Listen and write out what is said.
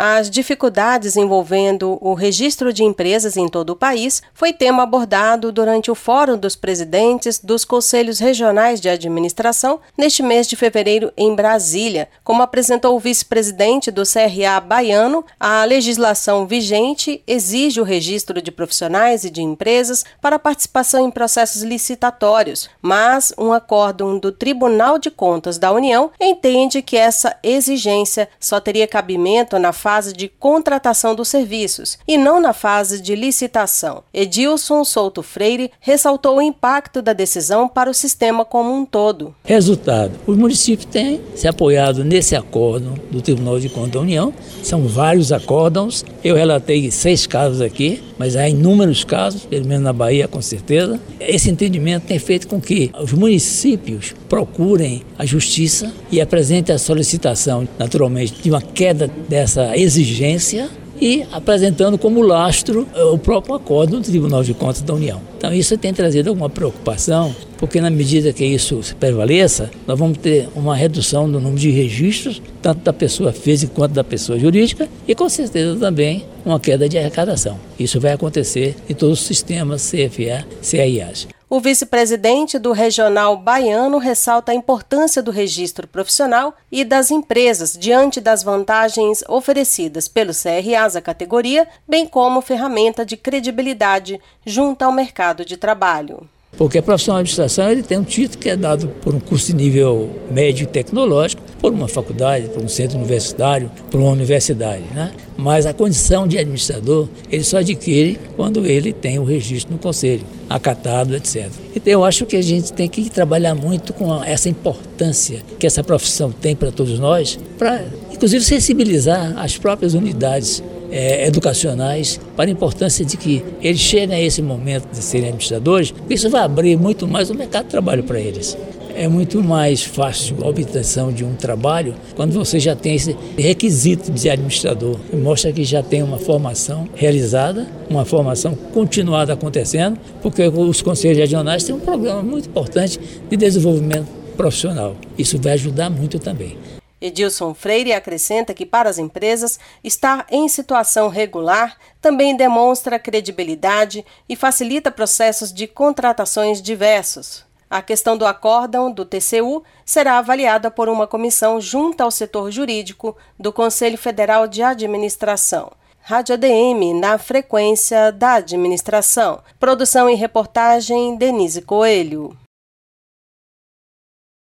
As dificuldades envolvendo o registro de empresas em todo o país foi tema abordado durante o Fórum dos Presidentes dos Conselhos Regionais de Administração neste mês de fevereiro em Brasília. Como apresentou o vice-presidente do CRA baiano, a legislação vigente exige o registro de profissionais e de empresas para participação em processos licitatórios, mas um acórdão do Tribunal de Contas da União entende que essa exigência só teria cabimento na fase de contratação dos serviços e não na fase de licitação. Edilson Souto Freire ressaltou o impacto da decisão para o sistema como um todo. Resultado: os municípios têm se apoiado nesse acórdão do Tribunal de Contas da União. São vários acórdãos. Eu relatei seis casos aqui, mas há inúmeros casos, pelo menos na Bahia, com certeza. Esse entendimento tem feito com que os municípios procurem a justiça e apresentem a solicitação, naturalmente, de uma queda dessa exigência e apresentando como lastro eh, o próprio acordo do Tribunal de Contas da União. Então isso tem trazido alguma preocupação, porque na medida que isso prevaleça, nós vamos ter uma redução do número de registros, tanto da pessoa física quanto da pessoa jurídica, e com certeza também uma queda de arrecadação. Isso vai acontecer em todos os sistemas CFA, CAIAs. O vice-presidente do Regional Baiano ressalta a importância do registro profissional e das empresas diante das vantagens oferecidas pelo CRAs à categoria, bem como ferramenta de credibilidade junto ao mercado de trabalho. Porque a profissional de administração ele tem um título que é dado por um curso de nível médio tecnológico, por uma faculdade, por um centro universitário, por uma universidade. Né? Mas a condição de administrador ele só adquire quando ele tem o registro no conselho, acatado, etc. Então eu acho que a gente tem que trabalhar muito com essa importância que essa profissão tem para todos nós, para inclusive sensibilizar as próprias unidades é, educacionais para a importância de que eles cheguem a esse momento de serem administradores, isso vai abrir muito mais o mercado de trabalho para eles. É muito mais fácil a obtenção de um trabalho quando você já tem esse requisito de administrador. Mostra que já tem uma formação realizada, uma formação continuada acontecendo, porque os conselhos regionais têm um programa muito importante de desenvolvimento profissional. Isso vai ajudar muito também. Edilson Freire acrescenta que, para as empresas, estar em situação regular também demonstra credibilidade e facilita processos de contratações diversos. A questão do acórdão do TCU será avaliada por uma comissão junto ao setor jurídico do Conselho Federal de Administração. Rádio ADM na frequência da administração. Produção e reportagem Denise Coelho.